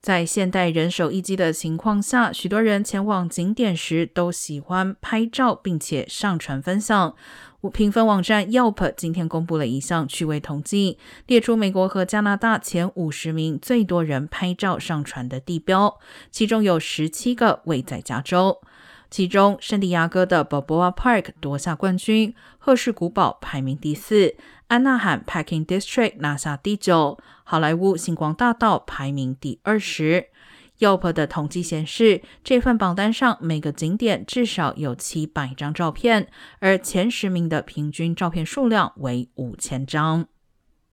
在现代人手一机的情况下，许多人前往景点时都喜欢拍照，并且上传分享。评分网站 Yelp 今天公布了一项趣味统计，列出美国和加拿大前五十名最多人拍照上传的地标，其中有十七个位在加州。其中，圣地亚哥的 b o b o a Park 夺下冠军，赫氏古堡排名第四，安纳罕 Packing District 拿下第九，好莱坞星光大道排名第二十。Yelp 的统计显示，这份榜单上每个景点至少有七百张照片，而前十名的平均照片数量为五千张。